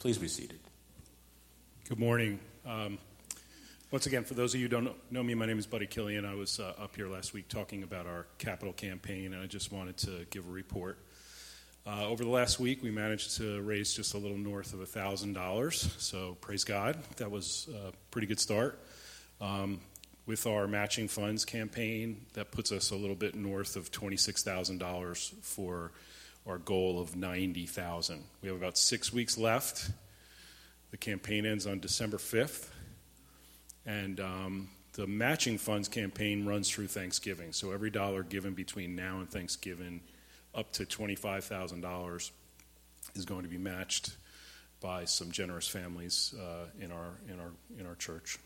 Please be seated. Good morning. Um, once again, for those of you who don't know me, my name is Buddy Killian. I was uh, up here last week talking about our capital campaign, and I just wanted to give a report. Uh, over the last week, we managed to raise just a little north of $1,000, so praise God. That was a pretty good start. Um, with our matching funds campaign, that puts us a little bit north of $26,000 for our goal of 90,000. We have about six weeks left. The campaign ends on December 5th. And um, the matching funds campaign runs through Thanksgiving. So every dollar given between now and Thanksgiving, up to $25,000, is going to be matched by some generous families uh, in, our, in, our, in our church.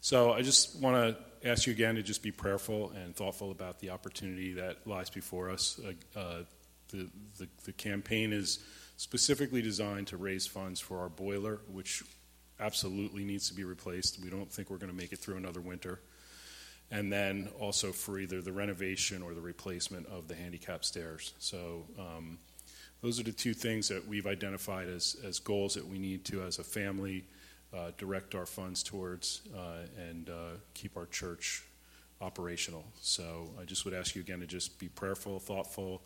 So I just want to ask you again to just be prayerful and thoughtful about the opportunity that lies before us. Uh, uh, the, the, the campaign is specifically designed to raise funds for our boiler, which absolutely needs to be replaced. We don't think we're going to make it through another winter. And then also for either the renovation or the replacement of the handicap stairs. So um, those are the two things that we've identified as, as goals that we need to, as a family, uh, direct our funds towards uh, and uh, keep our church operational. So I just would ask you again to just be prayerful, thoughtful,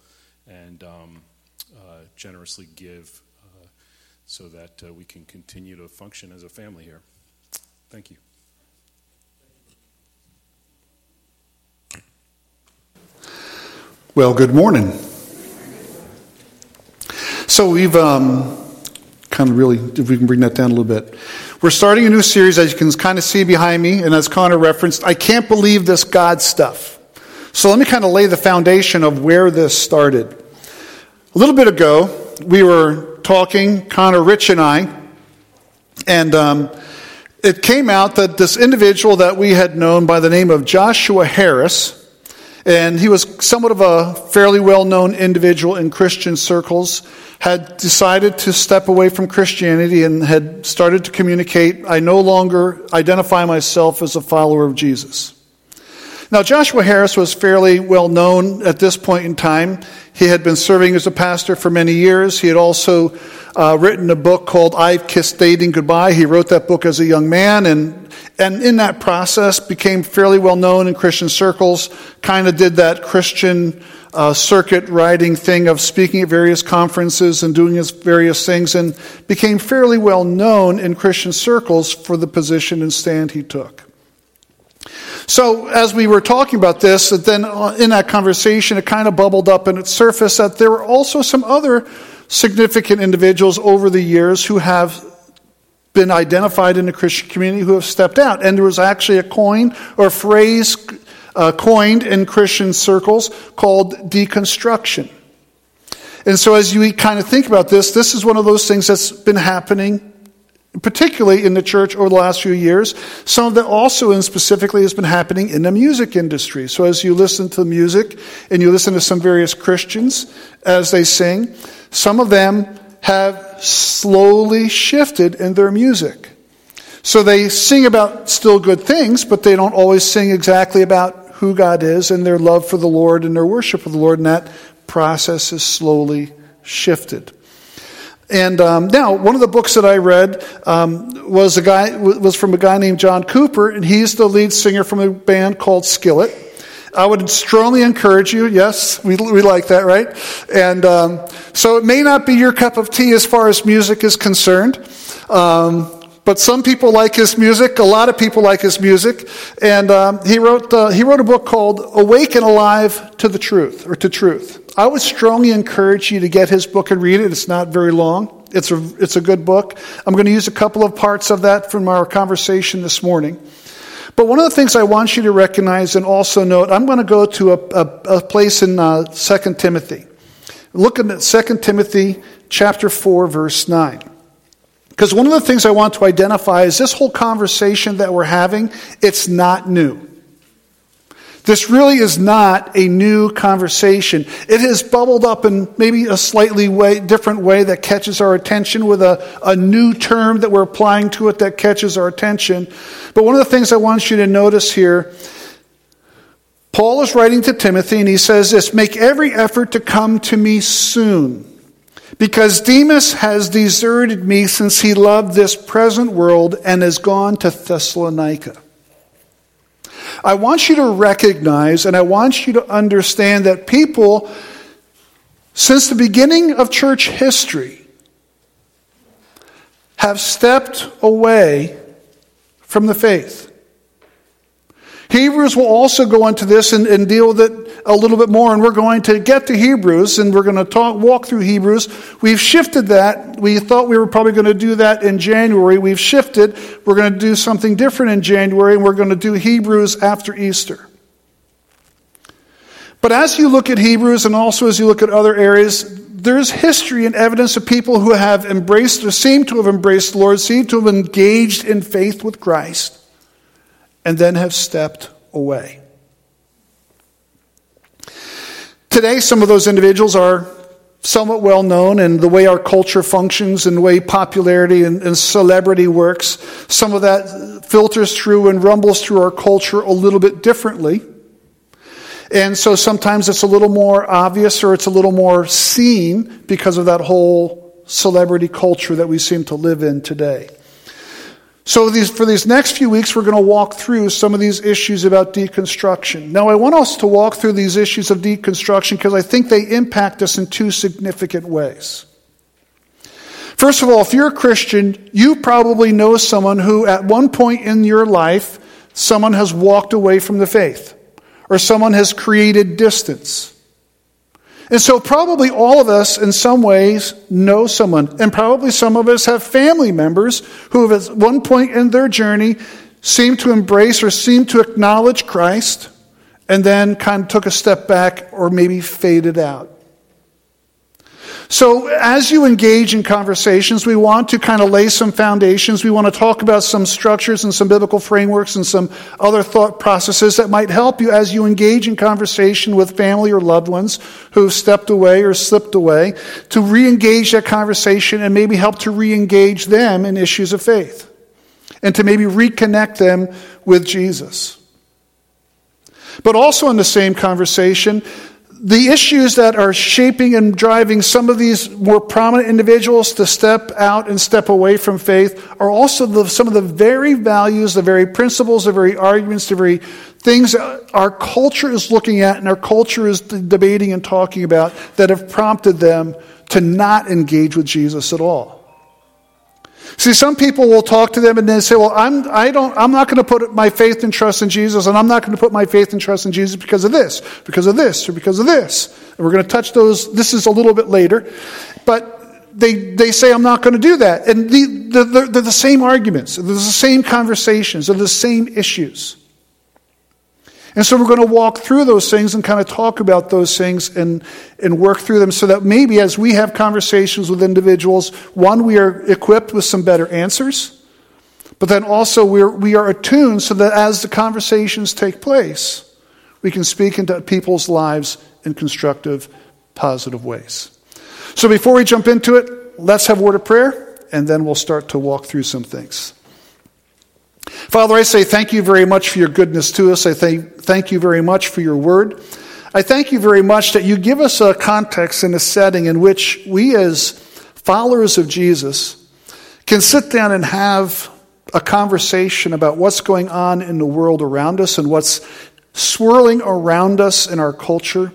and um, uh, generously give uh, so that uh, we can continue to function as a family here. Thank you. Well, good morning. So we've um, kind of really, if we can bring that down a little bit. We're starting a new series, as you can kind of see behind me, and as Connor referenced, I can't believe this God stuff. So let me kind of lay the foundation of where this started. A little bit ago, we were talking, Connor, Rich, and I, and um, it came out that this individual that we had known by the name of Joshua Harris, and he was somewhat of a fairly well known individual in Christian circles, had decided to step away from Christianity and had started to communicate, I no longer identify myself as a follower of Jesus. Now, Joshua Harris was fairly well known at this point in time. He had been serving as a pastor for many years. He had also uh, written a book called I've Kissed Dating Goodbye. He wrote that book as a young man and, and in that process became fairly well known in Christian circles, kind of did that Christian uh, circuit riding thing of speaking at various conferences and doing his various things and became fairly well known in Christian circles for the position and stand he took. So, as we were talking about this, then in that conversation, it kind of bubbled up and it surfaced that there were also some other significant individuals over the years who have been identified in the Christian community who have stepped out. And there was actually a coin or phrase uh, coined in Christian circles called deconstruction. And so, as you kind of think about this, this is one of those things that's been happening particularly in the church over the last few years. Some of that also and specifically has been happening in the music industry. So as you listen to the music and you listen to some various Christians as they sing, some of them have slowly shifted in their music. So they sing about still good things, but they don't always sing exactly about who God is and their love for the Lord and their worship of the Lord, and that process is slowly shifted. And um, now, one of the books that I read um, was a guy was from a guy named John Cooper, and he's the lead singer from a band called Skillet. I would strongly encourage you. Yes, we, we like that, right? And um, so it may not be your cup of tea as far as music is concerned. Um, but some people like his music. A lot of people like his music. And um, he, wrote, uh, he wrote a book called Awake and Alive to the Truth, or to Truth. I would strongly encourage you to get his book and read it. It's not very long. It's a, it's a good book. I'm going to use a couple of parts of that from our conversation this morning. But one of the things I want you to recognize and also note, I'm going to go to a, a, a place in uh, 2 Timothy. Looking at 2 Timothy chapter 4, verse 9. Because one of the things I want to identify is this whole conversation that we're having, it's not new. This really is not a new conversation. It has bubbled up in maybe a slightly way, different way that catches our attention with a, a new term that we're applying to it that catches our attention. But one of the things I want you to notice here, Paul is writing to Timothy and he says this, make every effort to come to me soon Because Demas has deserted me since he loved this present world and has gone to Thessalonica. I want you to recognize and I want you to understand that people, since the beginning of church history, have stepped away from the faith. Hebrews will also go into this and, and, deal with it a little bit more, and we're going to get to Hebrews, and we're going to talk, walk through Hebrews. We've shifted that. We thought we were probably going to do that in January. We've shifted. We're going to do something different in January, and we're going to do Hebrews after Easter. But as you look at Hebrews, and also as you look at other areas, there's history and evidence of people who have embraced or seem to have embraced the Lord, seem to have engaged in faith with Christ and then have stepped away. Today, some of those individuals are somewhat well known and the way our culture functions and the way popularity and, and, celebrity works. Some of that filters through and rumbles through our culture a little bit differently. And so sometimes it's a little more obvious or it's a little more seen because of that whole celebrity culture that we seem to live in today. So these, for these next few weeks, we're going to walk through some of these issues about deconstruction. Now, I want us to walk through these issues of deconstruction because I think they impact us in two significant ways. First of all, if you're a Christian, you probably know someone who, at one point in your life, someone has walked away from the faith, or someone has created distance. And so, probably all of us, in some ways, know someone. And probably some of us have family members who, have, at one point in their journey, seemed to embrace or seemed to acknowledge Christ and then kind of took a step back or maybe faded out. So, as you engage in conversations, we want to kind of lay some foundations. We want to talk about some structures and some biblical frameworks and some other thought processes that might help you as you engage in conversation with family or loved ones who've stepped away or slipped away to re engage that conversation and maybe help to re engage them in issues of faith and to maybe reconnect them with Jesus. But also in the same conversation, the issues that are shaping and driving some of these more prominent individuals to step out and step away from faith are also the, some of the very values, the very principles, the very arguments, the very things our culture is looking at and our culture is debating and talking about that have prompted them to not engage with Jesus at all. See, some people will talk to them and then say, Well, I'm, I don't, I'm not going to put my faith and trust in Jesus, and I'm not going to put my faith and trust in Jesus because of this, because of this, or because of this. And we're going to touch those. This is a little bit later. But they, they say, I'm not going to do that. And the, the, they're the same arguments, they're the same conversations, they're the same issues. And so we're going to walk through those things and kind of talk about those things and, and work through them so that maybe as we have conversations with individuals, one, we are equipped with some better answers, but then also we're, we are attuned so that as the conversations take place, we can speak into people's lives in constructive, positive ways. So before we jump into it, let's have a word of prayer, and then we'll start to walk through some things. Father, I say thank you very much for your goodness to us. I thank, thank you very much for your word. I thank you very much that you give us a context and a setting in which we, as followers of Jesus, can sit down and have a conversation about what's going on in the world around us and what's swirling around us in our culture,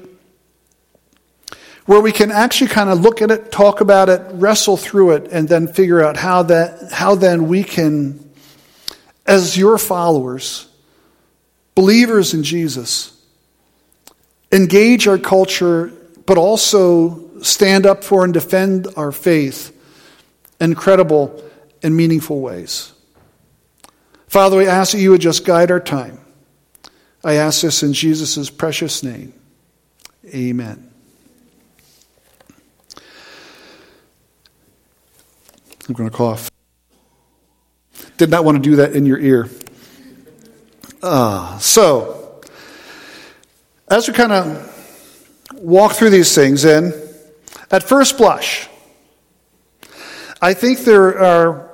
where we can actually kind of look at it, talk about it, wrestle through it, and then figure out how that how then we can as your followers, believers in Jesus, engage our culture, but also stand up for and defend our faith in credible and meaningful ways. Father, we ask that you would just guide our time. I ask this in Jesus' precious name. Amen. I'm going to cough. Did not want to do that in your ear. Uh, so, as we kind of walk through these things, and at first blush, I think there are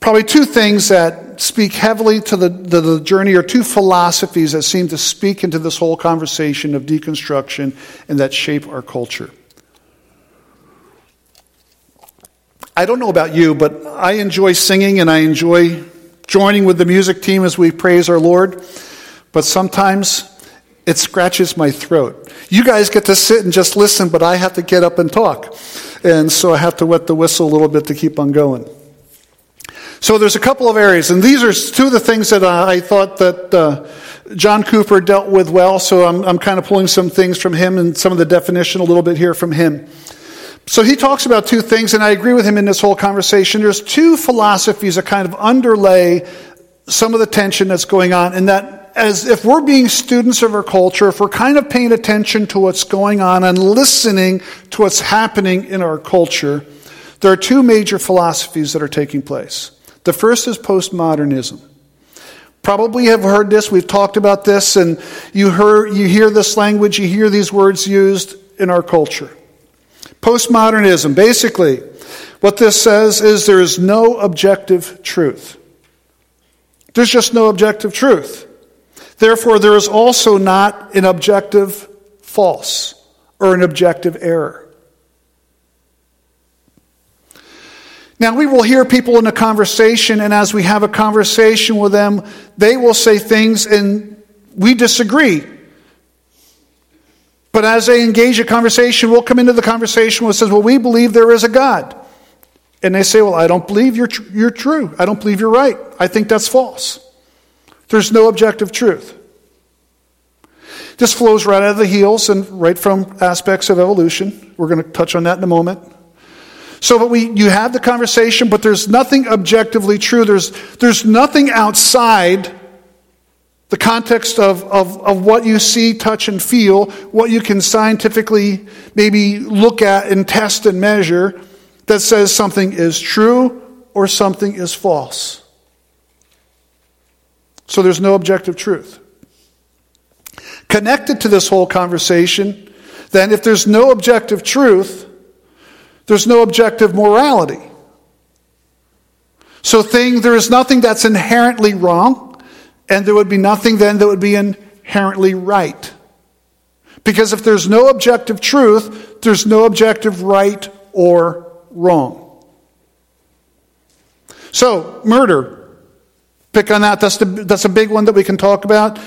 probably two things that speak heavily to the, the, the, journey, or two philosophies that seem to speak into this whole conversation of deconstruction and that shape our culture. I don't know about you, but I enjoy singing and I enjoy joining with the music team as we praise our Lord. But sometimes it scratches my throat. You guys get to sit and just listen, but I have to get up and talk. And so I have to wet the whistle a little bit to keep on going. So there's a couple of areas, and these are two of the things that I thought that uh, John Cooper dealt with well. So I'm, I'm kind of pulling some things from him and some of the definition a little bit here from him. So he talks about two things, and I agree with him in this whole conversation. There's two philosophies that kind of underlay some of the tension that's going on, and that as if we're being students of our culture, if we're kind of paying attention to what's going on and listening to what's happening in our culture, there are two major philosophies that are taking place. The first is postmodernism. Probably have heard this, we've talked about this, and you, hear you hear this language, you hear these words used in our culture. Postmodernism, basically, what this says is there is no objective truth. There's just no objective truth. Therefore, there is also not an objective false or an objective error. Now, we will hear people in a conversation, and as we have a conversation with them, they will say things and we disagree. But as they engage a conversation, we'll come into the conversation which says, Well, we believe there is a God. And they say, Well, I don't believe you're, tr- you're true. I don't believe you're right. I think that's false. There's no objective truth. This flows right out of the heels and right from aspects of evolution. We're going to touch on that in a moment. So, but we, you have the conversation, but there's nothing objectively true. There's, there's nothing outside the context of, of, of what you see, touch, and feel, what you can scientifically maybe look at and test and measure that says something is true or something is false. So there's no objective truth. Connected to this whole conversation, then, if there's no objective truth, there's no objective morality. So thing, there is nothing that's inherently wrong, and there would be nothing then that would be inherently right. Because if there's no objective truth, there's no objective right or wrong. So, murder. Pick on that. That's, the, that's a big one that we can talk about.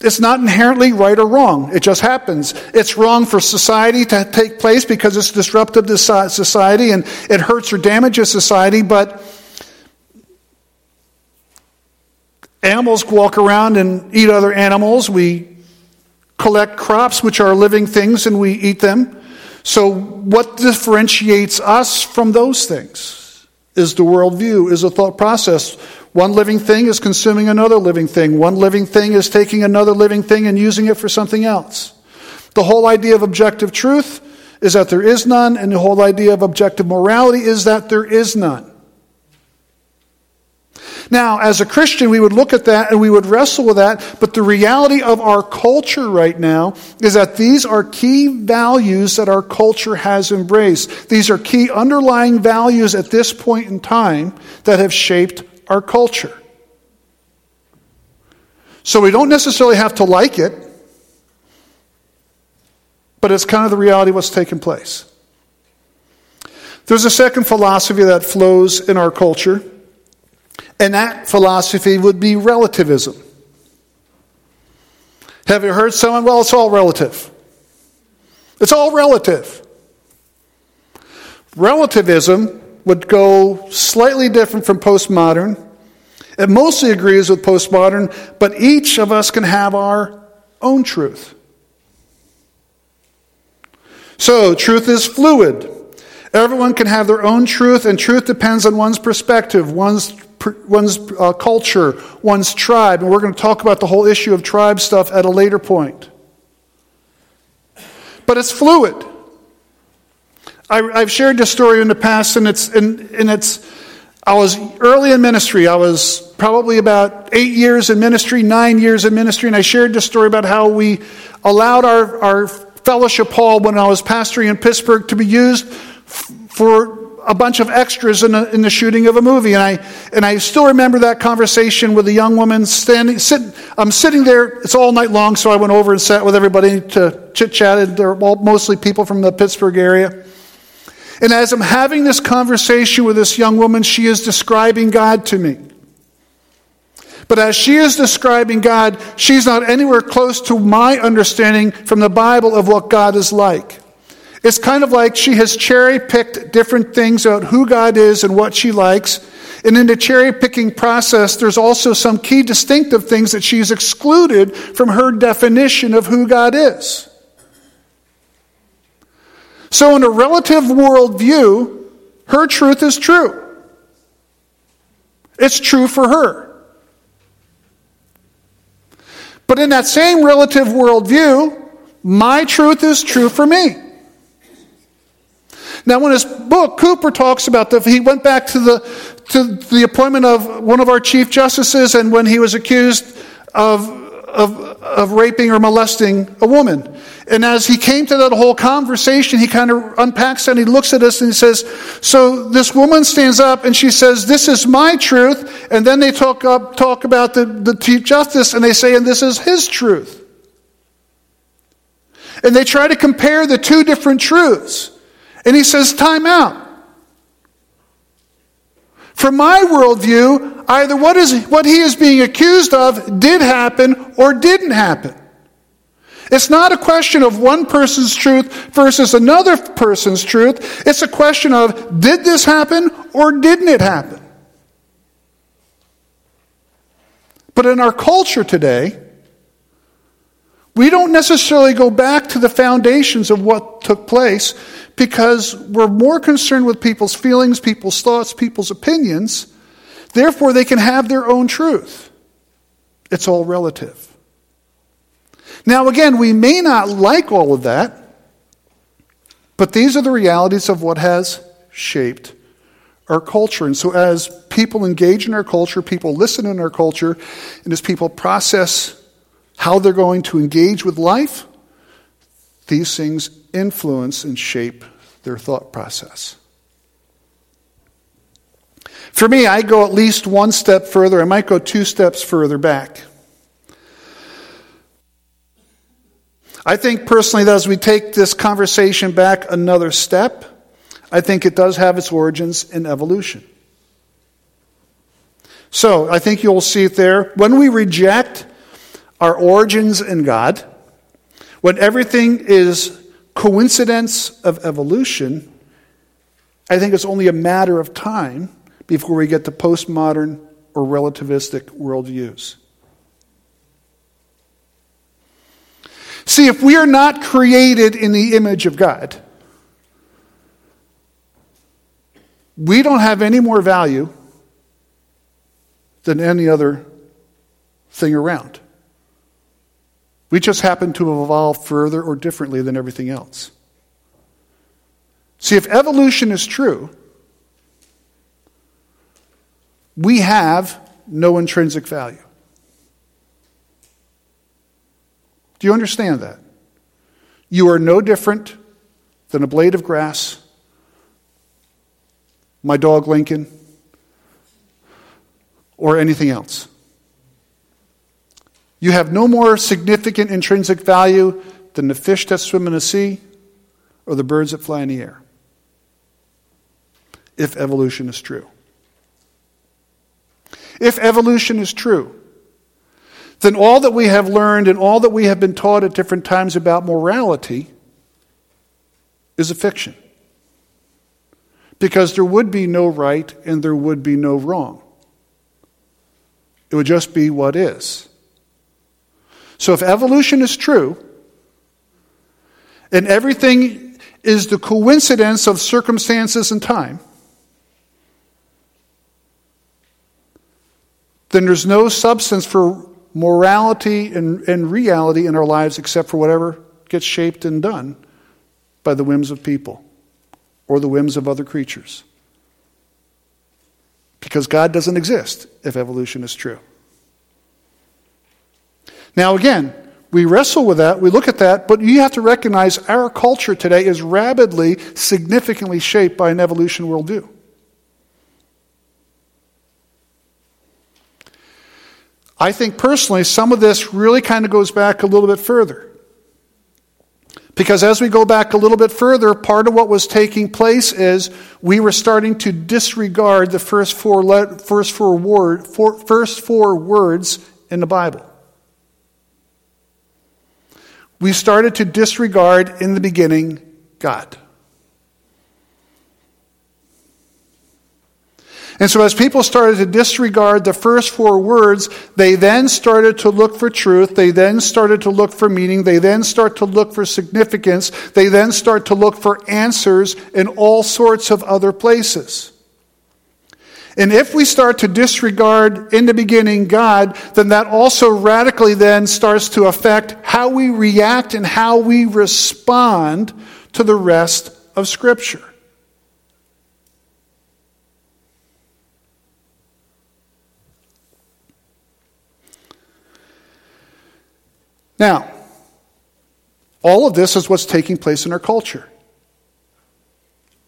It's not inherently right or wrong. It just happens. It's wrong for society to take place because it's disruptive to society and it hurts or damages society, but animals walk around and eat other animals. We collect crops, which are living things, and we eat them. So, what differentiates us from those things is the worldview, is a thought process. One living thing is consuming another living thing. One living thing is taking another living thing and using it for something else. The whole idea of objective truth is that there is none, and the whole idea of objective morality is that there is none. Now, as a Christian, we would look at that and we would wrestle with that, but the reality of our culture right now is that these are key values that our culture has embraced. These are key underlying values at this point in time that have shaped our culture. So we don't necessarily have to like it, but it's kind of the reality of what's taking place. There's a second philosophy that flows in our culture, and that philosophy would be relativism. Have you heard someone? Well, it's all relative. It's all relative. Relativism would go slightly different from postmodern. It mostly agrees with postmodern, but each of us can have our own truth. So, truth is fluid. Everyone can have their own truth, and truth depends on one's perspective, one's, one's uh, culture, one's tribe. And we're going to talk about the whole issue of tribe stuff at a later point. But it's fluid. I, have shared this story in the past, and it's, and, and it's, I was early in ministry. I was probably about eight years in ministry, nine years in ministry, and I shared this story about how we allowed our, our fellowship hall when I was pastoring in Pittsburgh to be used for a bunch of extras in, a, in, the shooting of a movie. And I, and I still remember that conversation with a young woman standing, sit, I'm sitting there, it's all night long, so I went over and sat with everybody to chit chat. They're all mostly people from the Pittsburgh area. And as I'm having this conversation with this young woman, she is describing God to me. But as she is describing God, she's not anywhere close to my understanding from the Bible of what God is like. It's kind of like she has cherry picked different things about who God is and what she likes. And in the cherry picking process, there's also some key distinctive things that she's excluded from her definition of who God is. So, in a relative worldview, her truth is true. It's true for her. But in that same relative worldview, my truth is true for me. Now, when his book, Cooper talks about the, he went back to the, to the appointment of one of our chief justices and when he was accused of, of, of raping or molesting a woman. And as he came to that whole conversation, he kind of unpacks and he looks at us and he says, So this woman stands up and she says, This is my truth. And then they talk, up, talk about the, the Chief Justice and they say, And this is his truth. And they try to compare the two different truths. And he says, Time out. From my worldview, either what, is, what he is being accused of did happen or didn't happen. It's not a question of one person's truth versus another person's truth. It's a question of did this happen or didn't it happen? But in our culture today, we don't necessarily go back to the foundations of what took place because we're more concerned with people's feelings, people's thoughts, people's opinions. Therefore, they can have their own truth. It's all relative. Now, again, we may not like all of that, but these are the realities of what has shaped our culture. And so, as people engage in our culture, people listen in our culture, and as people process how they're going to engage with life, these things influence and shape their thought process. For me, I go at least one step further. I might go two steps further back. I think personally that as we take this conversation back another step, I think it does have its origins in evolution. So I think you'll see it there. When we reject our origins in God, when everything is coincidence of evolution, I think it's only a matter of time before we get to postmodern or relativistic worldviews. See, if we are not created in the image of God, we don't have any more value than any other thing around. We just happen to have evolved further or differently than everything else. See, if evolution is true, we have no intrinsic value. Do you understand that? You are no different than a blade of grass, my dog Lincoln, or anything else. You have no more significant intrinsic value than the fish that swim in the sea or the birds that fly in the air. If evolution is true. If evolution is true, then all that we have learned and all that we have been taught at different times about morality is a fiction. Because there would be no right and there would be no wrong. It would just be what is. So if evolution is true, and everything is the coincidence of circumstances and time, then there's no substance for morality and, and reality in our lives except for whatever gets shaped and done by the whims of people or the whims of other creatures. Because God doesn't exist if evolution is true. Now, again, we wrestle with that, we look at that, but you have to recognize our culture today is rapidly, significantly shaped by an evolution worldview. I think personally, some of this really kind of goes back a little bit further. Because as we go back a little bit further, part of what was taking place is we were starting to disregard the first four, le- first four, word, four, first four words in the Bible. We started to disregard in the beginning God. And so, as people started to disregard the first four words, they then started to look for truth. They then started to look for meaning. They then start to look for significance. They then start to look for answers in all sorts of other places. And if we start to disregard in the beginning God, then that also radically then starts to affect how we react and how we respond to the rest of Scripture. Now, all of this is what's taking place in our culture.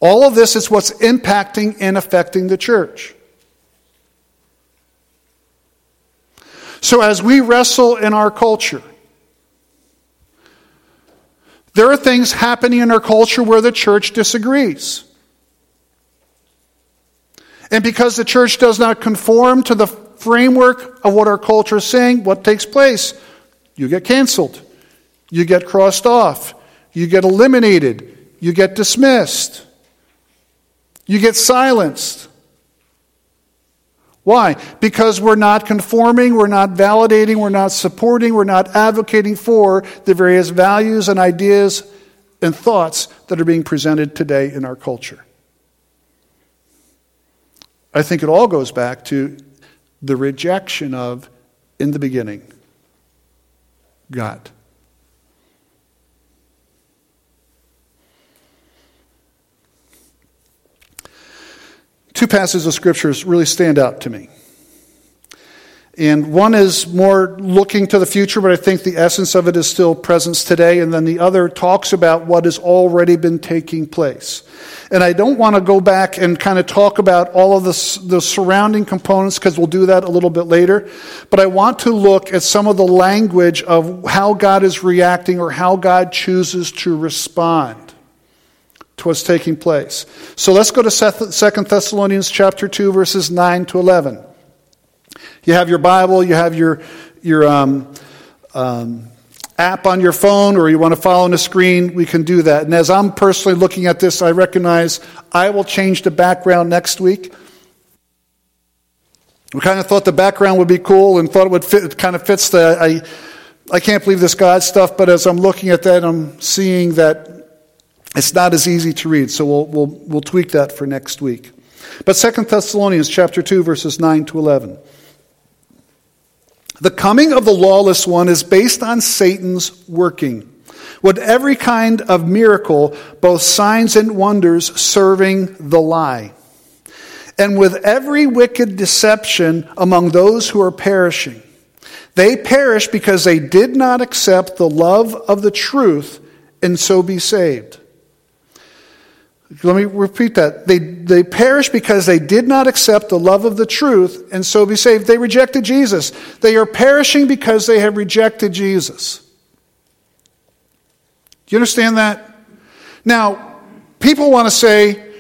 All of this is what's impacting and affecting the church. So, as we wrestle in our culture, there are things happening in our culture where the church disagrees. And because the church does not conform to the framework of what our culture is saying, what takes place? You get canceled. You get crossed off. You get eliminated. You get dismissed. You get silenced. Why? Because we're not conforming, we're not validating, we're not supporting, we're not advocating for the various values and ideas and thoughts that are being presented today in our culture. I think it all goes back to the rejection of, in the beginning, God. Two passages of scriptures really stand out to me. And one is more looking to the future, but I think the essence of it is still presence today. And then the other talks about what has already been taking place. And I don't want to go back and kind of talk about all of the, the surrounding components because we'll do that a little bit later. But I want to look at some of the language of how God is reacting or how God chooses to respond what's taking place. So let's go to 2 Thessalonians chapter 2 verses 9 to 11. You have your Bible, you have your, your um, um, app on your phone, or you want to follow on the screen, we can do that. And as I'm personally looking at this, I recognize I will change the background next week. We kind of thought the background would be cool and thought it would fit, it kind of fits the, I, I can't believe this God stuff, but as I'm looking at that, I'm seeing that it's not as easy to read. So we'll, we'll, we'll tweak that for next week. But Second Thessalonians chapter 2, verses 9 to 11. The coming of the lawless one is based on Satan's working, with every kind of miracle, both signs and wonders, serving the lie, and with every wicked deception among those who are perishing. They perish because they did not accept the love of the truth and so be saved. Let me repeat that. They, they perish because they did not accept the love of the truth and so be saved. They rejected Jesus. They are perishing because they have rejected Jesus. Do you understand that? Now, people want to say,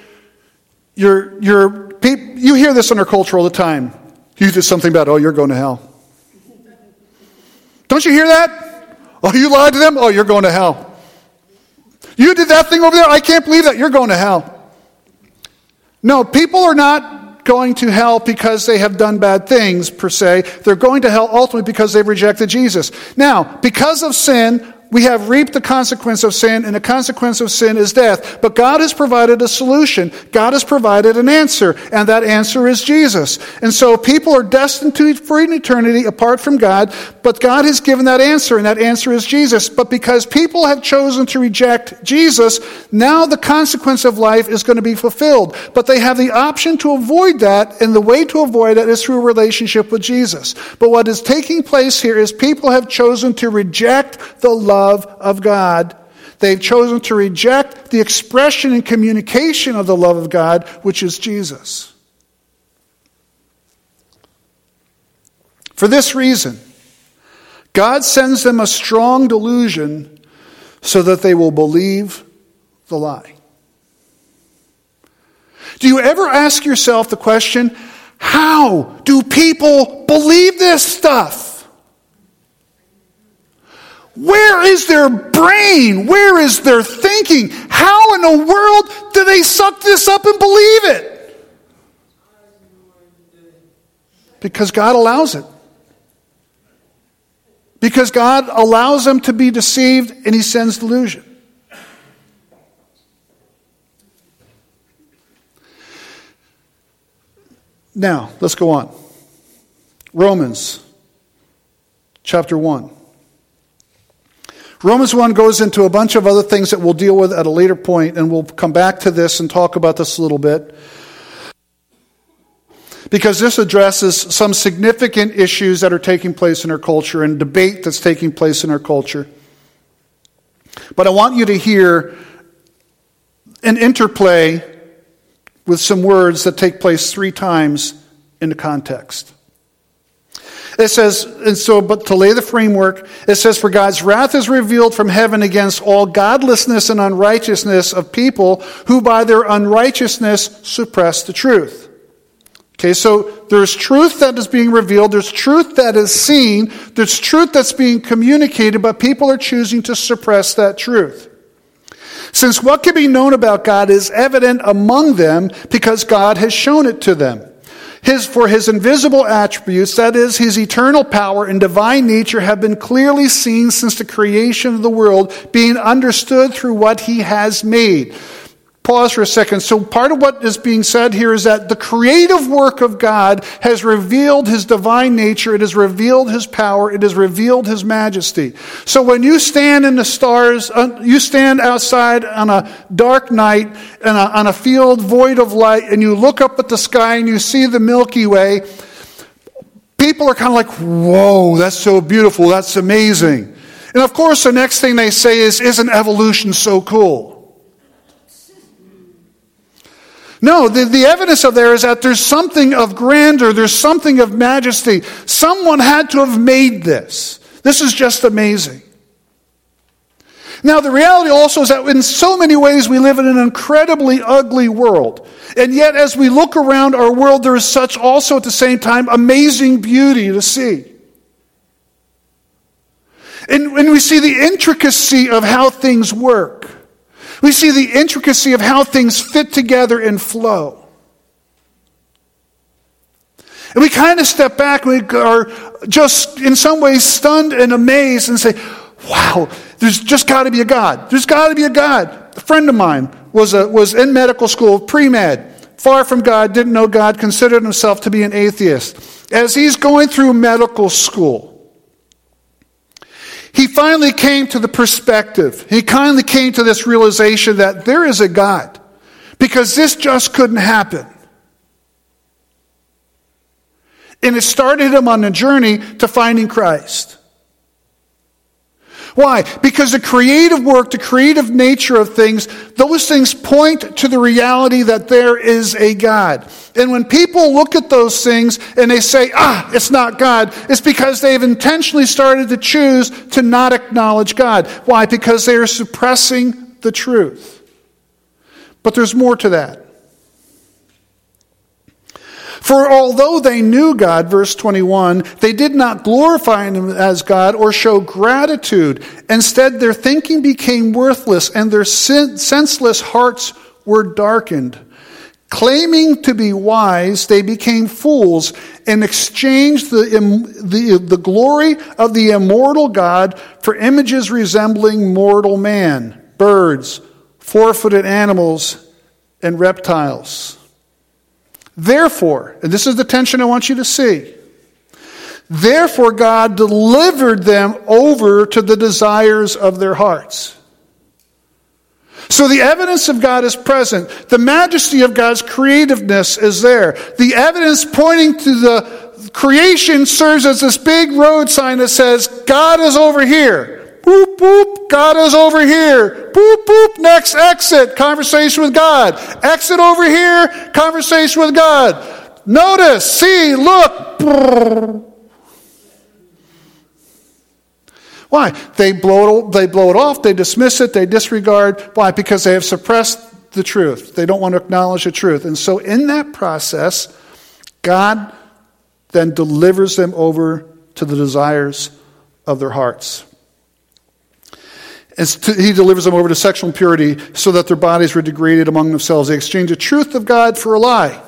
you're, you're, you hear this in our culture all the time. You did something bad. Oh, you're going to hell. Don't you hear that? Oh, you lied to them? Oh, you're going to hell. You did that thing over there? I can't believe that. You're going to hell. No, people are not going to hell because they have done bad things, per se. They're going to hell ultimately because they've rejected Jesus. Now, because of sin, we have reaped the consequence of sin, and the consequence of sin is death. But God has provided a solution. God has provided an answer, and that answer is Jesus. And so people are destined to for an eternity apart from God, but God has given that answer, and that answer is Jesus. But because people have chosen to reject Jesus, now the consequence of life is going to be fulfilled. But they have the option to avoid that, and the way to avoid that is through a relationship with Jesus. But what is taking place here is people have chosen to reject the love love of God. They've chosen to reject the expression and communication of the love of God, which is Jesus. For this reason, God sends them a strong delusion so that they will believe the lie. Do you ever ask yourself the question, how do people believe this stuff? Where is their brain? Where is their thinking? How in the world do they suck this up and believe it? Because God allows it. Because God allows them to be deceived and He sends delusion. Now, let's go on. Romans chapter 1. Romans 1 goes into a bunch of other things that we'll deal with at a later point, and we'll come back to this and talk about this a little bit. Because this addresses some significant issues that are taking place in our culture and debate that's taking place in our culture. But I want you to hear an interplay with some words that take place three times in the context. It says, and so, but to lay the framework, it says, For God's wrath is revealed from heaven against all godlessness and unrighteousness of people who by their unrighteousness suppress the truth. Okay, so there's truth that is being revealed, there's truth that is seen, there's truth that's being communicated, but people are choosing to suppress that truth. Since what can be known about God is evident among them because God has shown it to them. His, for his invisible attributes, that is, his eternal power and divine nature, have been clearly seen since the creation of the world, being understood through what he has made pause for a second. So, part of what is being said here is that the creative work of God has revealed his divine nature, it has revealed his power, it has revealed his majesty. So, when you stand in the stars, uh, you stand outside on a dark night and on a field void of light, and you look up at the sky and you see the Milky Way, people are kind of like, whoa, that's so beautiful, that's amazing. And of course, the next thing they say is, isn't evolution so cool? No, the, the evidence of there is that there's something of grandeur, there's something of majesty. Someone had to have made this. This is just amazing. Now, the reality also is that in so many ways we live in an incredibly ugly world. And yet, as we look around our world, there is such also at the same time amazing beauty to see. And when we see the intricacy of how things work. We see the intricacy of how things fit together and flow. And we kind of step back, we are just in some ways stunned and amazed and say, wow, there's just got to be a God. There's got to be a God. A friend of mine was, a, was in medical school, pre med, far from God, didn't know God, considered himself to be an atheist. As he's going through medical school, he finally came to the perspective. He finally came to this realization that there is a God because this just couldn't happen. And it started him on a journey to finding Christ. Why? Because the creative work, the creative nature of things, those things point to the reality that there is a God. And when people look at those things and they say, ah, it's not God, it's because they've intentionally started to choose to not acknowledge God. Why? Because they are suppressing the truth. But there's more to that. For although they knew God, verse 21, they did not glorify Him as God or show gratitude. Instead, their thinking became worthless and their senseless hearts were darkened. Claiming to be wise, they became fools and exchanged the, the, the glory of the immortal God for images resembling mortal man, birds, four footed animals, and reptiles. Therefore, and this is the tension I want you to see. Therefore, God delivered them over to the desires of their hearts. So the evidence of God is present. The majesty of God's creativeness is there. The evidence pointing to the creation serves as this big road sign that says, God is over here. Boop, boop, God is over here. Boop, boop, next exit, conversation with God. Exit over here, conversation with God. Notice, see, look. Why? They blow, it, they blow it off, they dismiss it, they disregard. Why? Because they have suppressed the truth. They don't want to acknowledge the truth. And so, in that process, God then delivers them over to the desires of their hearts. To, he delivers them over to sexual impurity so that their bodies were degraded among themselves. They exchanged the truth of God for a lie.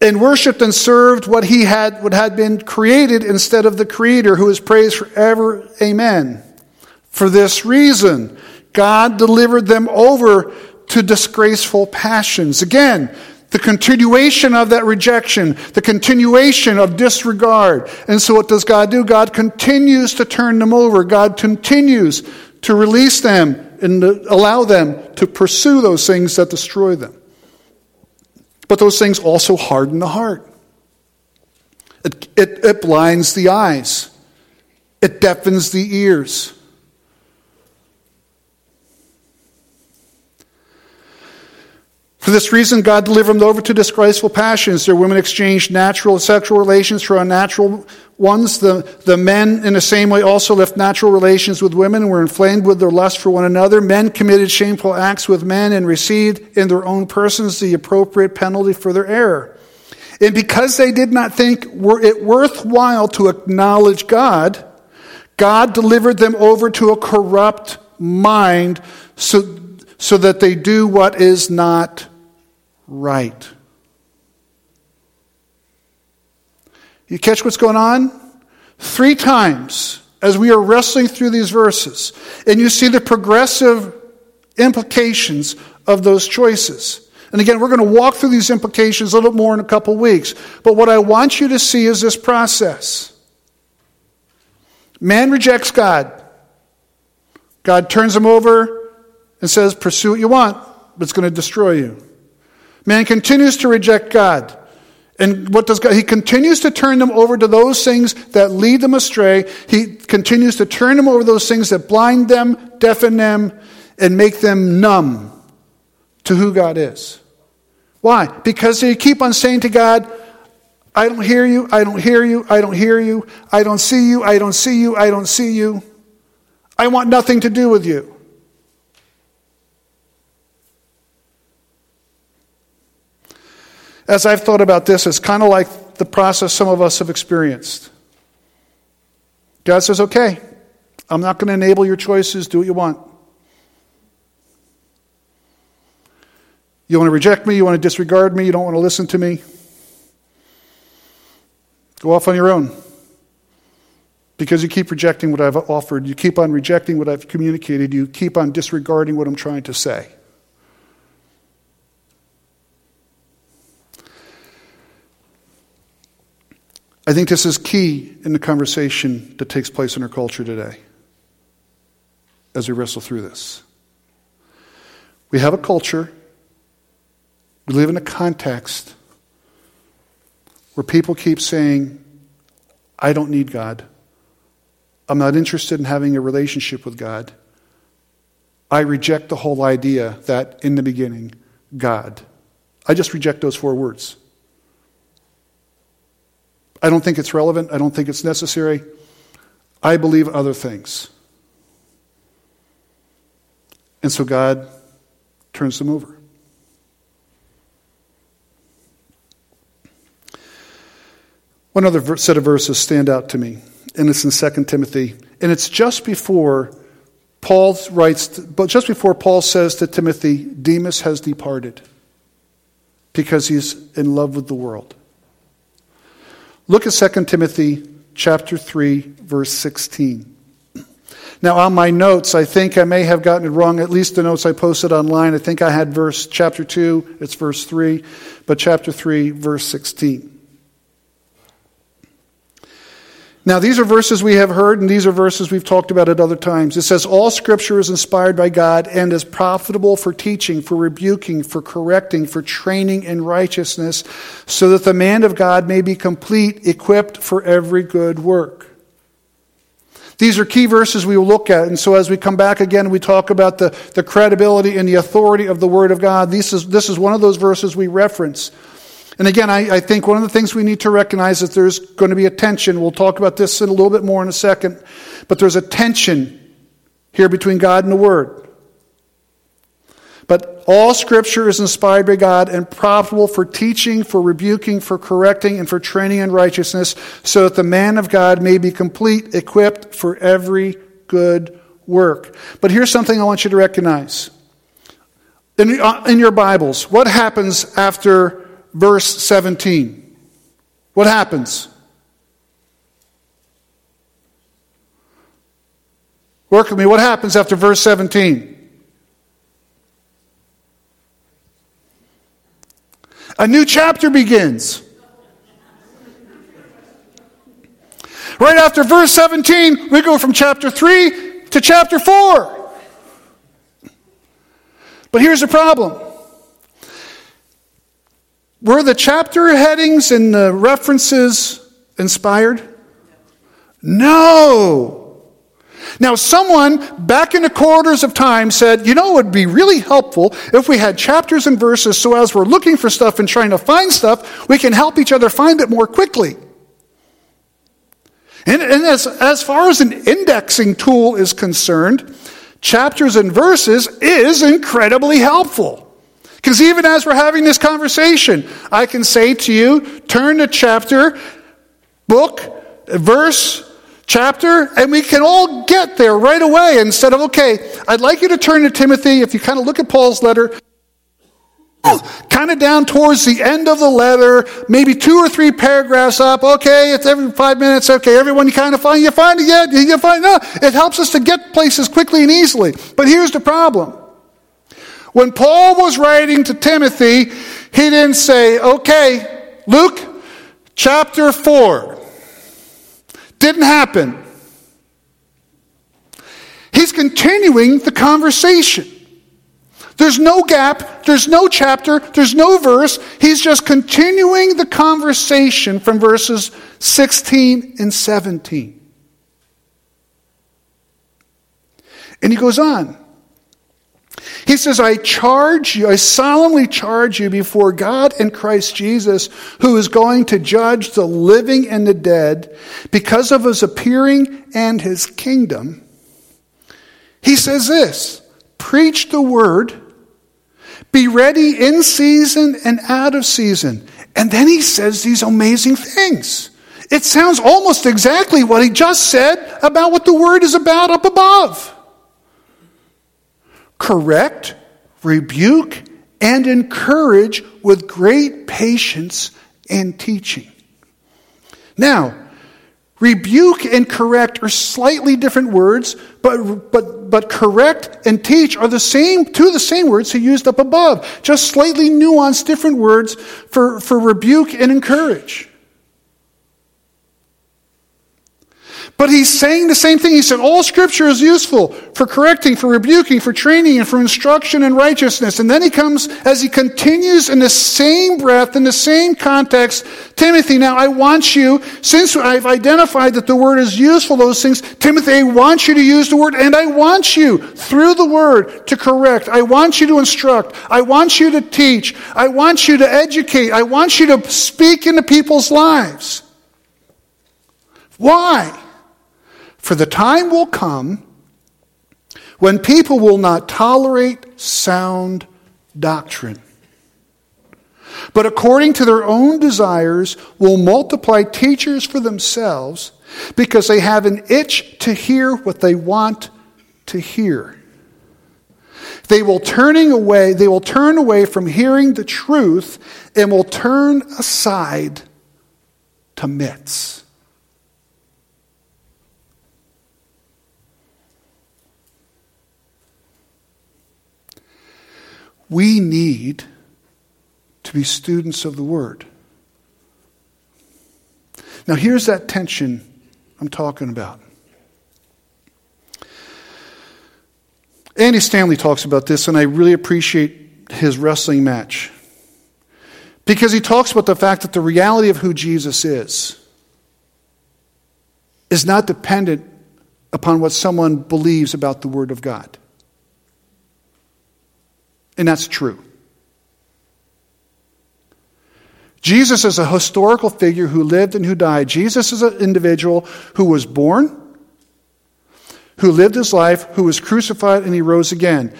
And worshiped and served what he had what had been created instead of the creator who is praised forever. Amen. For this reason god delivered them over to disgraceful passions. Again the continuation of that rejection the continuation of disregard. And so what does god do? God continues to turn them over. God continues to release them and allow them to pursue those things that destroy them. But those things also harden the heart. It, it, it blinds the eyes, it deafens the ears. For this reason, God delivered them over to disgraceful passions. Their women exchanged natural sexual relations for unnatural ones. The, the men, in the same way, also left natural relations with women and were inflamed with their lust for one another. Men committed shameful acts with men and received in their own persons the appropriate penalty for their error. And because they did not think it worthwhile to acknowledge God, God delivered them over to a corrupt mind so, so that they do what is not right. You catch what's going on? Three times as we are wrestling through these verses, and you see the progressive implications of those choices. And again, we're going to walk through these implications a little more in a couple weeks. But what I want you to see is this process. Man rejects God. God turns him over and says, Pursue what you want, but it's going to destroy you. Man continues to reject God. And what does God? He continues to turn them over to those things that lead them astray. He continues to turn them over those things that blind them, deafen them, and make them numb to who God is. Why? Because they keep on saying to God, I don't hear you, I don't hear you, I don't hear you, I don't see you, I don't see you, I don't see you. I want nothing to do with you. As I've thought about this, it's kind of like the process some of us have experienced. God says, okay, I'm not going to enable your choices, do what you want. You want to reject me, you want to disregard me, you don't want to listen to me. Go off on your own. Because you keep rejecting what I've offered, you keep on rejecting what I've communicated, you keep on disregarding what I'm trying to say. I think this is key in the conversation that takes place in our culture today as we wrestle through this. We have a culture, we live in a context where people keep saying, I don't need God. I'm not interested in having a relationship with God. I reject the whole idea that in the beginning, God. I just reject those four words. I don't think it's relevant. I don't think it's necessary. I believe other things. And so God turns them over. One other set of verses stand out to me, and it's in 2 Timothy. And it's just before Paul writes, but just before Paul says to Timothy, Demas has departed because he's in love with the world. Look at 2 Timothy chapter 3 verse 16. Now on my notes, I think I may have gotten it wrong, at least the notes I posted online. I think I had verse chapter 2, it's verse 3, but chapter 3 verse 16. Now, these are verses we have heard, and these are verses we've talked about at other times. It says, All scripture is inspired by God and is profitable for teaching, for rebuking, for correcting, for training in righteousness, so that the man of God may be complete, equipped for every good work. These are key verses we will look at. And so, as we come back again, we talk about the, the credibility and the authority of the Word of God. This is, this is one of those verses we reference. And again, I, I, think one of the things we need to recognize is there's going to be a tension. We'll talk about this in a little bit more in a second. But there's a tension here between God and the Word. But all Scripture is inspired by God and profitable for teaching, for rebuking, for correcting, and for training in righteousness, so that the man of God may be complete, equipped for every good work. But here's something I want you to recognize. In, uh, in your Bibles, what happens after verse 17? What happens? Work with me. What happens after verse 17? A new chapter begins. Right after verse 17, we go from chapter 3 to chapter 4. But here's the problem. Were the chapter headings and the references inspired? No. Now, someone back in the corridors of time said, you know, it would be really helpful if we had chapters and verses so as we're looking for stuff and trying to find stuff, we can help each other find it more quickly. And, and as, as far as an indexing tool is concerned, chapters and verses is incredibly helpful. Because even as we're having this conversation, I can say to you, turn to chapter, book, verse, chapter, and we can all get there right away instead of, okay, I'd like you to turn to Timothy. If you kind of look at Paul's letter, kind of down towards the end of the letter, maybe two or three paragraphs up. Okay, it's every five minutes. Okay, everyone, you kind of find, you find it yet? You find, it. no. It helps us to get places quickly and easily. But here's the problem. When Paul was writing to Timothy, he didn't say, okay, Luke, chapter 4. Didn't happen. He's continuing the conversation. There's no gap, there's no chapter, there's no verse. He's just continuing the conversation from verses 16 and 17. And he goes on. He says, I charge you, I solemnly charge you before God and Christ Jesus, who is going to judge the living and the dead, because of his appearing and his kingdom. He says this preach the word, be ready in season and out of season. And then he says these amazing things. It sounds almost exactly what he just said about what the word is about up above correct, rebuke, and encourage with great patience and teaching. Now, rebuke and correct are slightly different words, but, but, but correct and teach are the same, two of the same words he used up above, just slightly nuanced different words for, for rebuke and encourage. But he's saying the same thing. He said, All scripture is useful for correcting, for rebuking, for training, and for instruction in righteousness. And then he comes, as he continues in the same breath, in the same context, Timothy, now I want you, since I've identified that the word is useful, those things, Timothy, I want you to use the word, and I want you, through the word, to correct. I want you to instruct. I want you to teach. I want you to educate. I want you to speak into people's lives. Why? For the time will come when people will not tolerate sound doctrine, but according to their own desires will multiply teachers for themselves because they have an itch to hear what they want to hear. They will turning away, they will turn away from hearing the truth and will turn aside to myths. We need to be students of the Word. Now, here's that tension I'm talking about. Andy Stanley talks about this, and I really appreciate his wrestling match. Because he talks about the fact that the reality of who Jesus is is not dependent upon what someone believes about the Word of God. And that's true. Jesus is a historical figure who lived and who died. Jesus is an individual who was born, who lived his life, who was crucified, and he rose again.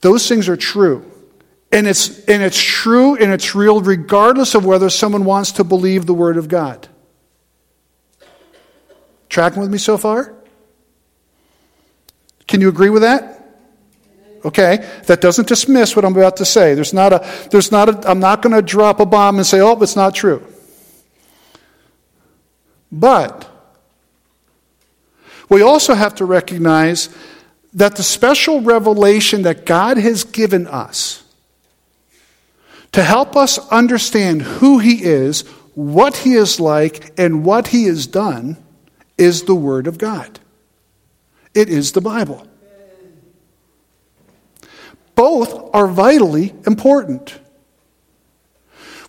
Those things are true. And it's, and it's true and it's real regardless of whether someone wants to believe the Word of God. Tracking with me so far? Can you agree with that? Okay, that doesn't dismiss what I'm about to say. There's not a, there's not a, I'm not going to drop a bomb and say, oh, it's not true. But we also have to recognize that the special revelation that God has given us to help us understand who He is, what He is like, and what He has done is the Word of God. It is the Bible. Both are vitally important.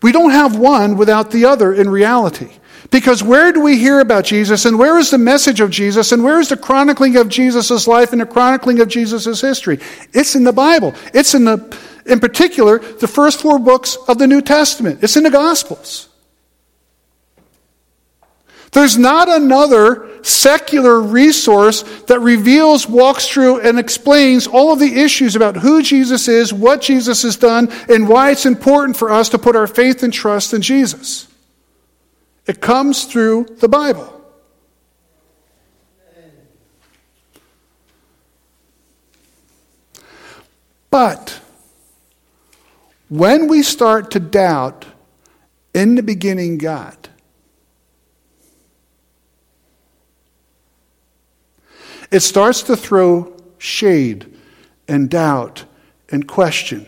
We don't have one without the other in reality. Because where do we hear about Jesus and where is the message of Jesus and where is the chronicling of Jesus' life and the chronicling of Jesus' history? It's in the Bible. It's in the in particular, the first four books of the New Testament. It's in the Gospels. There's not another secular resource that reveals, walks through, and explains all of the issues about who Jesus is, what Jesus has done, and why it's important for us to put our faith and trust in Jesus. It comes through the Bible. But when we start to doubt, in the beginning, God, it starts to throw shade and doubt and question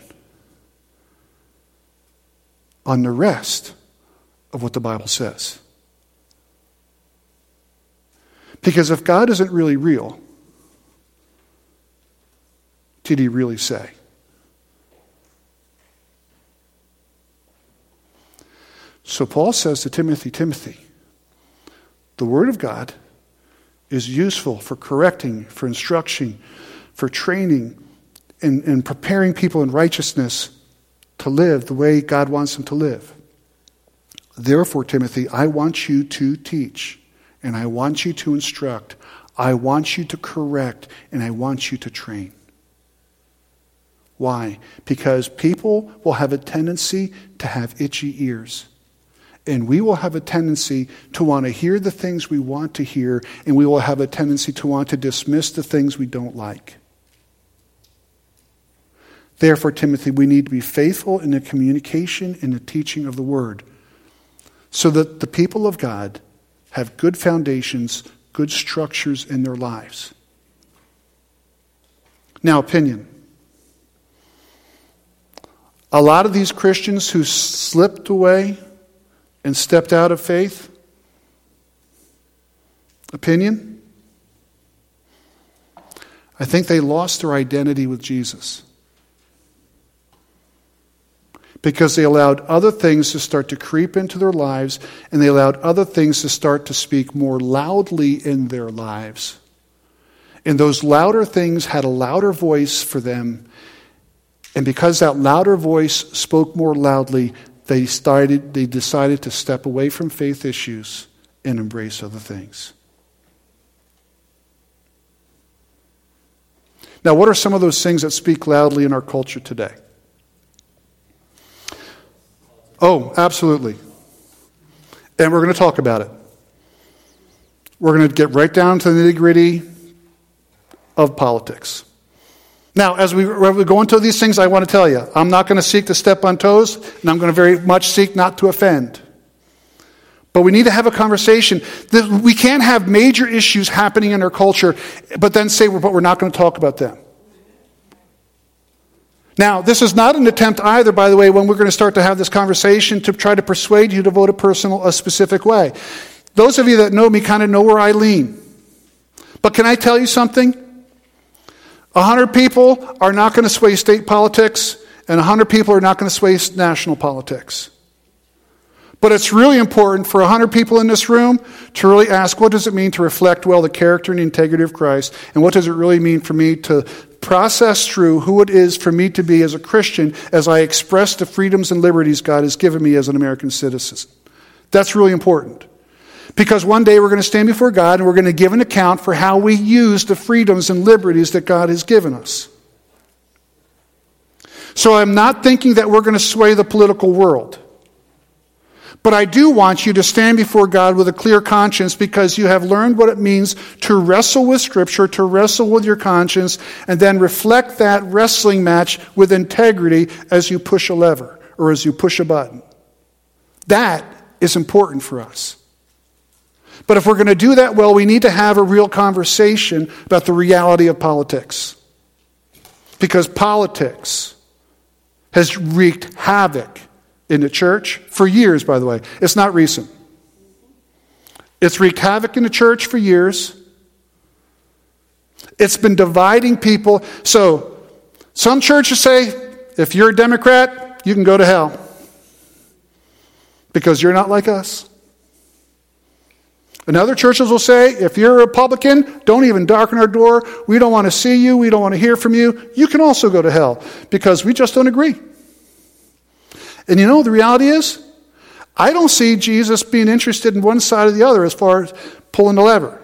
on the rest of what the Bible says. Because if God isn't really real, did he really say? So Paul says to Timothy, Timothy, the Word of God is useful for correcting, for instruction, for training, and, and preparing people in righteousness to live the way God wants them to live. Therefore, Timothy, I want you to teach, and I want you to instruct, I want you to correct, and I want you to train. Why? Because people will have a tendency to have itchy ears. And we will have a tendency to want to hear the things we want to hear, and we will have a tendency to want to dismiss the things we don't like. Therefore, Timothy, we need to be faithful in the communication and the teaching of the word so that the people of God have good foundations, good structures in their lives. Now, opinion. A lot of these Christians who slipped away and stepped out of faith? Opinion? I think they lost their identity with Jesus. Because they allowed other things to start to creep into their lives, and they allowed other things to start to speak more loudly in their lives. And those louder things had a louder voice for them. And because that louder voice spoke more loudly, they, started, they decided to step away from faith issues and embrace other things. Now, what are some of those things that speak loudly in our culture today? Oh, absolutely. And we're going to talk about it. We're going to get right down to the nitty gritty of politics. Now, as we, go into these things, I want to tell you, I'm not going to seek to step on toes, and I'm going to very much seek not to offend. But we need to have a conversation. We can't have major issues happening in our culture, but then say, but we're not going to talk about them. Now, this is not an attempt either, by the way, when we're going to start to have this conversation to try to persuade you to vote a personal, a specific way. Those of you that know me kind of know where I lean. But can I tell you something? 100 people are not going to sway state politics, and 100 people are not going to sway national politics. But it's really important for 100 people in this room to really ask what does it mean to reflect well the character and integrity of Christ, and what does it really mean for me to process through who it is for me to be as a Christian as I express the freedoms and liberties God has given me as an American citizen. That's really important. Because one day we're going to stand before God and we're going to give an account for how we use the freedoms and liberties that God has given us. So I'm not thinking that we're going to sway the political world. But I do want you to stand before God with a clear conscience because you have learned what it means to wrestle with Scripture, to wrestle with your conscience, and then reflect that wrestling match with integrity as you push a lever or as you push a button. That is important for us. But if we're going to do that well, we need to have a real conversation about the reality of politics. Because politics has wreaked havoc in the church for years, by the way. It's not recent. It's wreaked havoc in the church for years. It's been dividing people. So, some churches say if you're a Democrat, you can go to hell because you're not like us. And other churches will say, if you're a Republican, don't even darken our door. We don't want to see you. We don't want to hear from you. You can also go to hell because we just don't agree. And you know, the reality is, I don't see Jesus being interested in one side or the other as far as pulling the lever.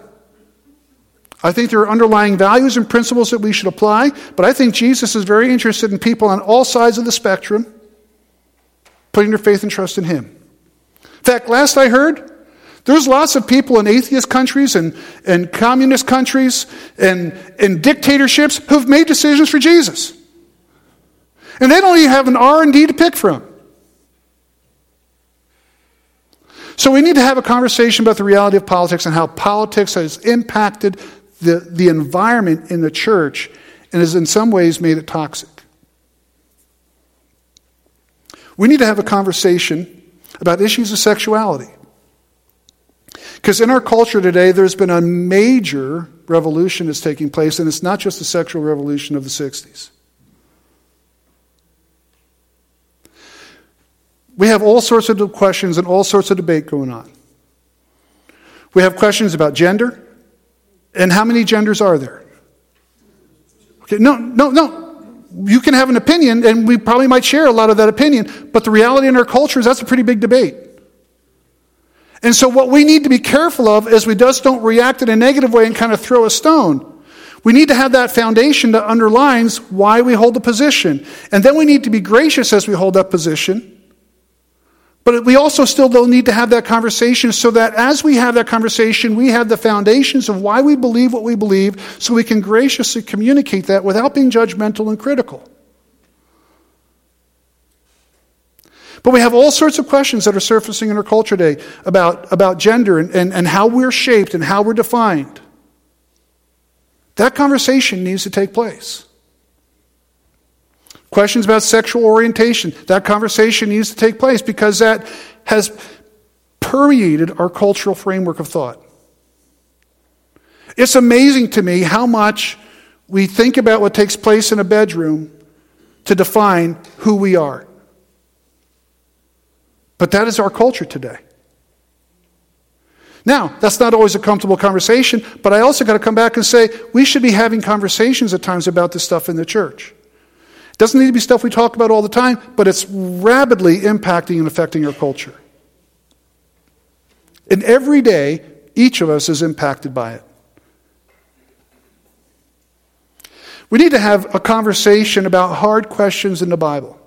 I think there are underlying values and principles that we should apply, but I think Jesus is very interested in people on all sides of the spectrum putting their faith and trust in Him. In fact, last I heard, there's lots of people in atheist countries and, and communist countries and, and dictatorships who've made decisions for Jesus. And they don't even have an R&D to pick from. So we need to have a conversation about the reality of politics and how politics has impacted the, the environment in the church and has in some ways made it toxic. We need to have a conversation about issues of sexuality. Because in our culture today, there's been a major revolution that's taking place, and it's not just the sexual revolution of the 60s. We have all sorts of questions and all sorts of debate going on. We have questions about gender, and how many genders are there? Okay, no, no, no. You can have an opinion, and we probably might share a lot of that opinion, but the reality in our culture is that's a pretty big debate. And so, what we need to be careful of is we just don't react in a negative way and kind of throw a stone. We need to have that foundation that underlines why we hold a position. And then we need to be gracious as we hold that position but we also still though need to have that conversation so that as we have that conversation, we have the foundations of why we believe what we believe so we can graciously communicate that without being judgmental and critical. But we have all sorts of questions that are surfacing in our culture today about, about gender and, and, and how we're shaped and how we're defined. That conversation needs to take place. Questions about sexual orientation. That conversation needs to take place because that has permeated our cultural framework of thought. It's amazing to me how much we think about what takes place in a bedroom to define who we are. But that is our culture today. Now, that's not always a comfortable conversation, but I also got to come back and say we should be having conversations at times about this stuff in the church. It Doesn't need to be stuff we talk about all the time, but it's rapidly impacting and affecting our culture. And every day, each of us is impacted by it. We need to have a conversation about hard questions in the Bible.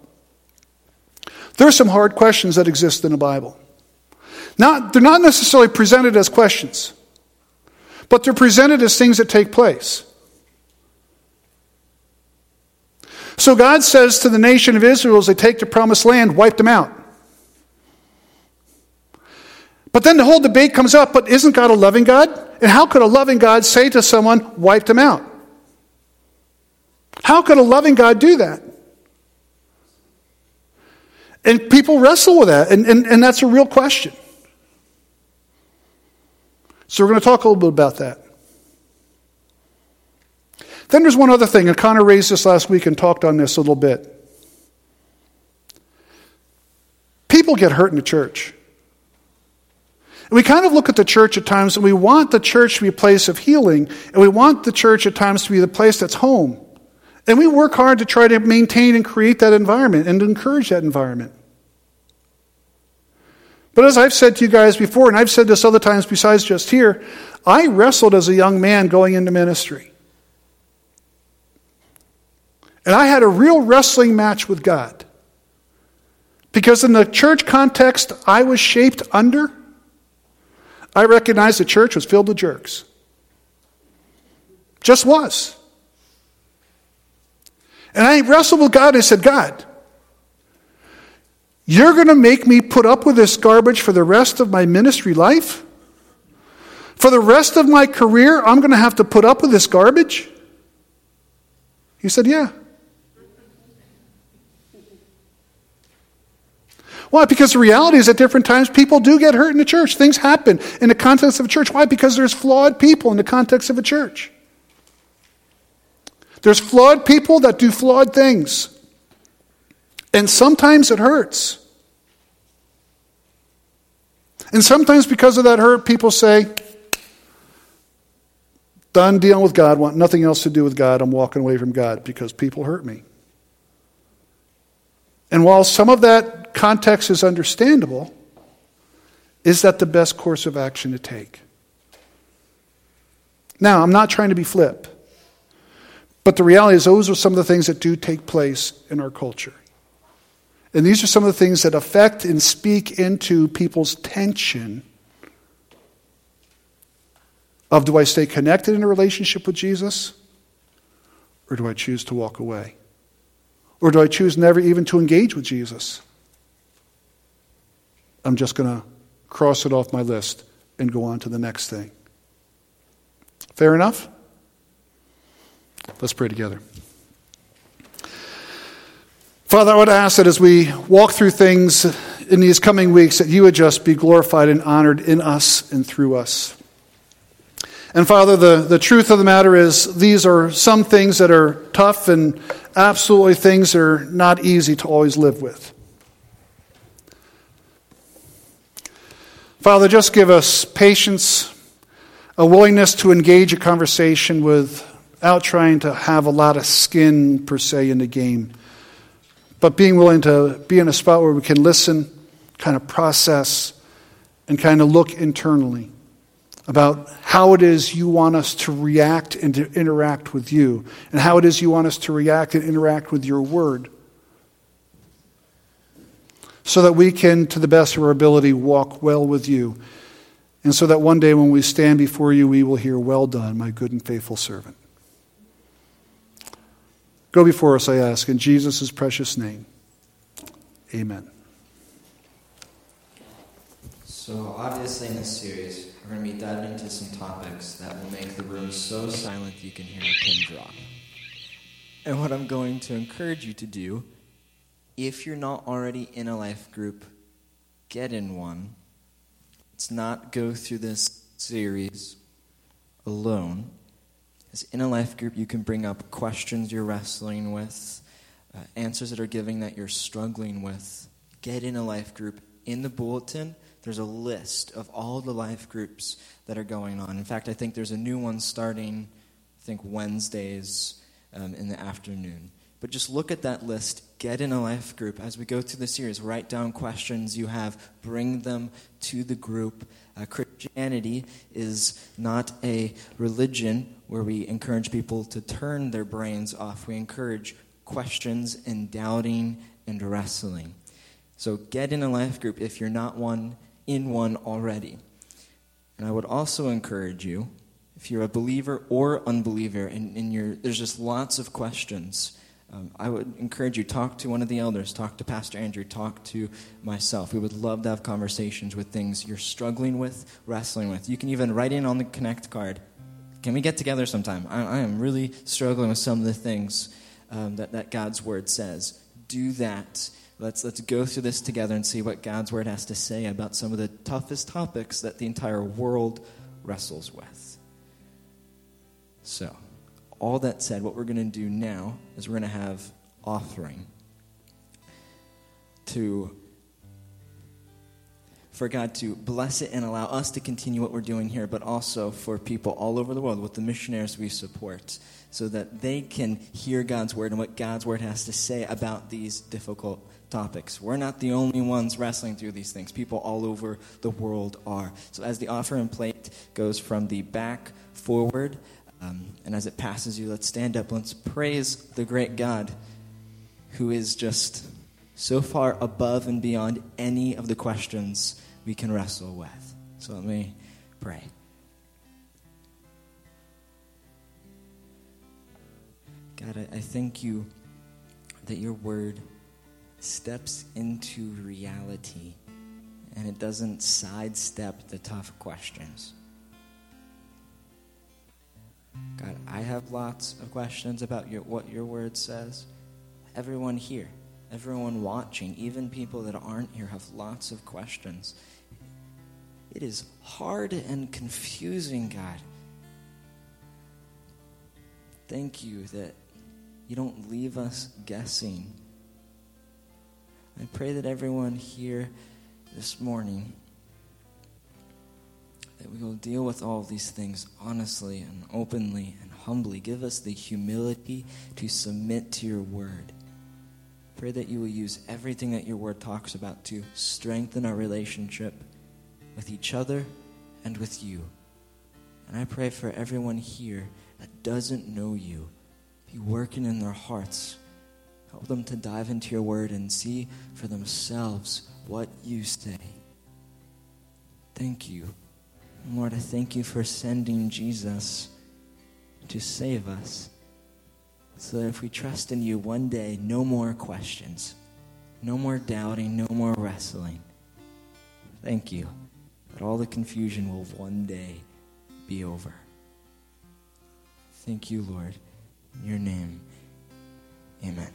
There are some hard questions that exist in the Bible. Not, they're not necessarily presented as questions, but they're presented as things that take place. So God says to the nation of Israel as they take the promised land, wipe them out. But then the whole debate comes up, but isn't God a loving God? And how could a loving God say to someone, wipe them out? How could a loving God do that? And people wrestle with that, and, and, and that's a real question. So we're going to talk a little bit about that. Then there's one other thing, and Connor raised this last week and talked on this a little bit. People get hurt in the church. And we kind of look at the church at times and we want the church to be a place of healing, and we want the church at times to be the place that's home. And we work hard to try to maintain and create that environment and encourage that environment. But as I've said to you guys before, and I've said this other times besides just here, I wrestled as a young man going into ministry. And I had a real wrestling match with God. Because in the church context I was shaped under, I recognized the church was filled with jerks. Just was. And I wrestled with God and I said, God, you're going to make me put up with this garbage for the rest of my ministry life? For the rest of my career, I'm going to have to put up with this garbage? He said, Yeah. Why? Because the reality is at different times people do get hurt in the church. Things happen in the context of a church. Why? Because there's flawed people in the context of a church. There's flawed people that do flawed things. And sometimes it hurts. And sometimes because of that hurt, people say, done dealing with God, want nothing else to do with God, I'm walking away from God because people hurt me. And while some of that context is understandable, is that the best course of action to take? Now, I'm not trying to be flip, but the reality is, those are some of the things that do take place in our culture. And these are some of the things that affect and speak into people's tension of do I stay connected in a relationship with Jesus or do I choose to walk away? Or do I choose never even to engage with Jesus? I'm just going to cross it off my list and go on to the next thing. Fair enough? Let's pray together. Father, I would ask that as we walk through things in these coming weeks, that you would just be glorified and honored in us and through us. And Father, the, the truth of the matter is, these are some things that are tough and absolutely things that are not easy to always live with. Father, just give us patience, a willingness to engage a conversation without trying to have a lot of skin, per se, in the game, but being willing to be in a spot where we can listen, kind of process, and kind of look internally about how it is you want us to react and to interact with you, and how it is you want us to react and interact with your word. So that we can, to the best of our ability, walk well with you. And so that one day when we stand before you, we will hear, Well done, my good and faithful servant. Go before us, I ask, in Jesus' precious name. Amen. So, obviously, in this series, we're going to be diving into some topics that will make the room so silent you can hear a pin drop. And what I'm going to encourage you to do, if you're not already in a life group, get in one. Let's not go through this series alone. As in a life group, you can bring up questions you're wrestling with, uh, answers that are giving that you're struggling with. Get in a life group. In the bulletin, there's a list of all the life groups that are going on. In fact, I think there's a new one starting, I think, Wednesdays um, in the afternoon. But just look at that list, get in a life group. As we go through the series, write down questions you have, bring them to the group. Uh, Christianity is not a religion where we encourage people to turn their brains off. We encourage questions and doubting and wrestling. So get in a life group if you're not one in one already. And I would also encourage you, if you're a believer or unbeliever, and, and there's just lots of questions, um, I would encourage you talk to one of the elders, talk to Pastor Andrew, talk to myself. We would love to have conversations with things you're struggling with, wrestling with. You can even write in on the Connect card. Can we get together sometime? I, I am really struggling with some of the things um, that, that God's Word says. Do that Let's, let's go through this together and see what God's Word has to say about some of the toughest topics that the entire world wrestles with. So, all that said, what we're going to do now is we're going to have offering to for God to bless it and allow us to continue what we're doing here, but also for people all over the world with the missionaries we support, so that they can hear God's word and what God's word has to say about these difficult topics. We're not the only ones wrestling through these things. People all over the world are. So as the offering plate goes from the back forward, um, and as it passes you, let's stand up. Let's praise the great God who is just so far above and beyond any of the questions we can wrestle with. So let me pray. God, I, I thank you that your word steps into reality and it doesn't sidestep the tough questions. God, I have lots of questions about your, what your word says. Everyone here, everyone watching, even people that aren't here, have lots of questions. It is hard and confusing, God. Thank you that you don't leave us guessing. I pray that everyone here this morning that we will deal with all of these things honestly and openly and humbly. Give us the humility to submit to your word. Pray that you will use everything that your word talks about to strengthen our relationship with each other and with you. And I pray for everyone here that doesn't know you, be working in their hearts. Help them to dive into your word and see for themselves what you say. Thank you. Lord, I thank you for sending Jesus to save us. So that if we trust in you one day, no more questions, no more doubting, no more wrestling. Thank you that all the confusion will one day be over. Thank you, Lord. In your name, amen.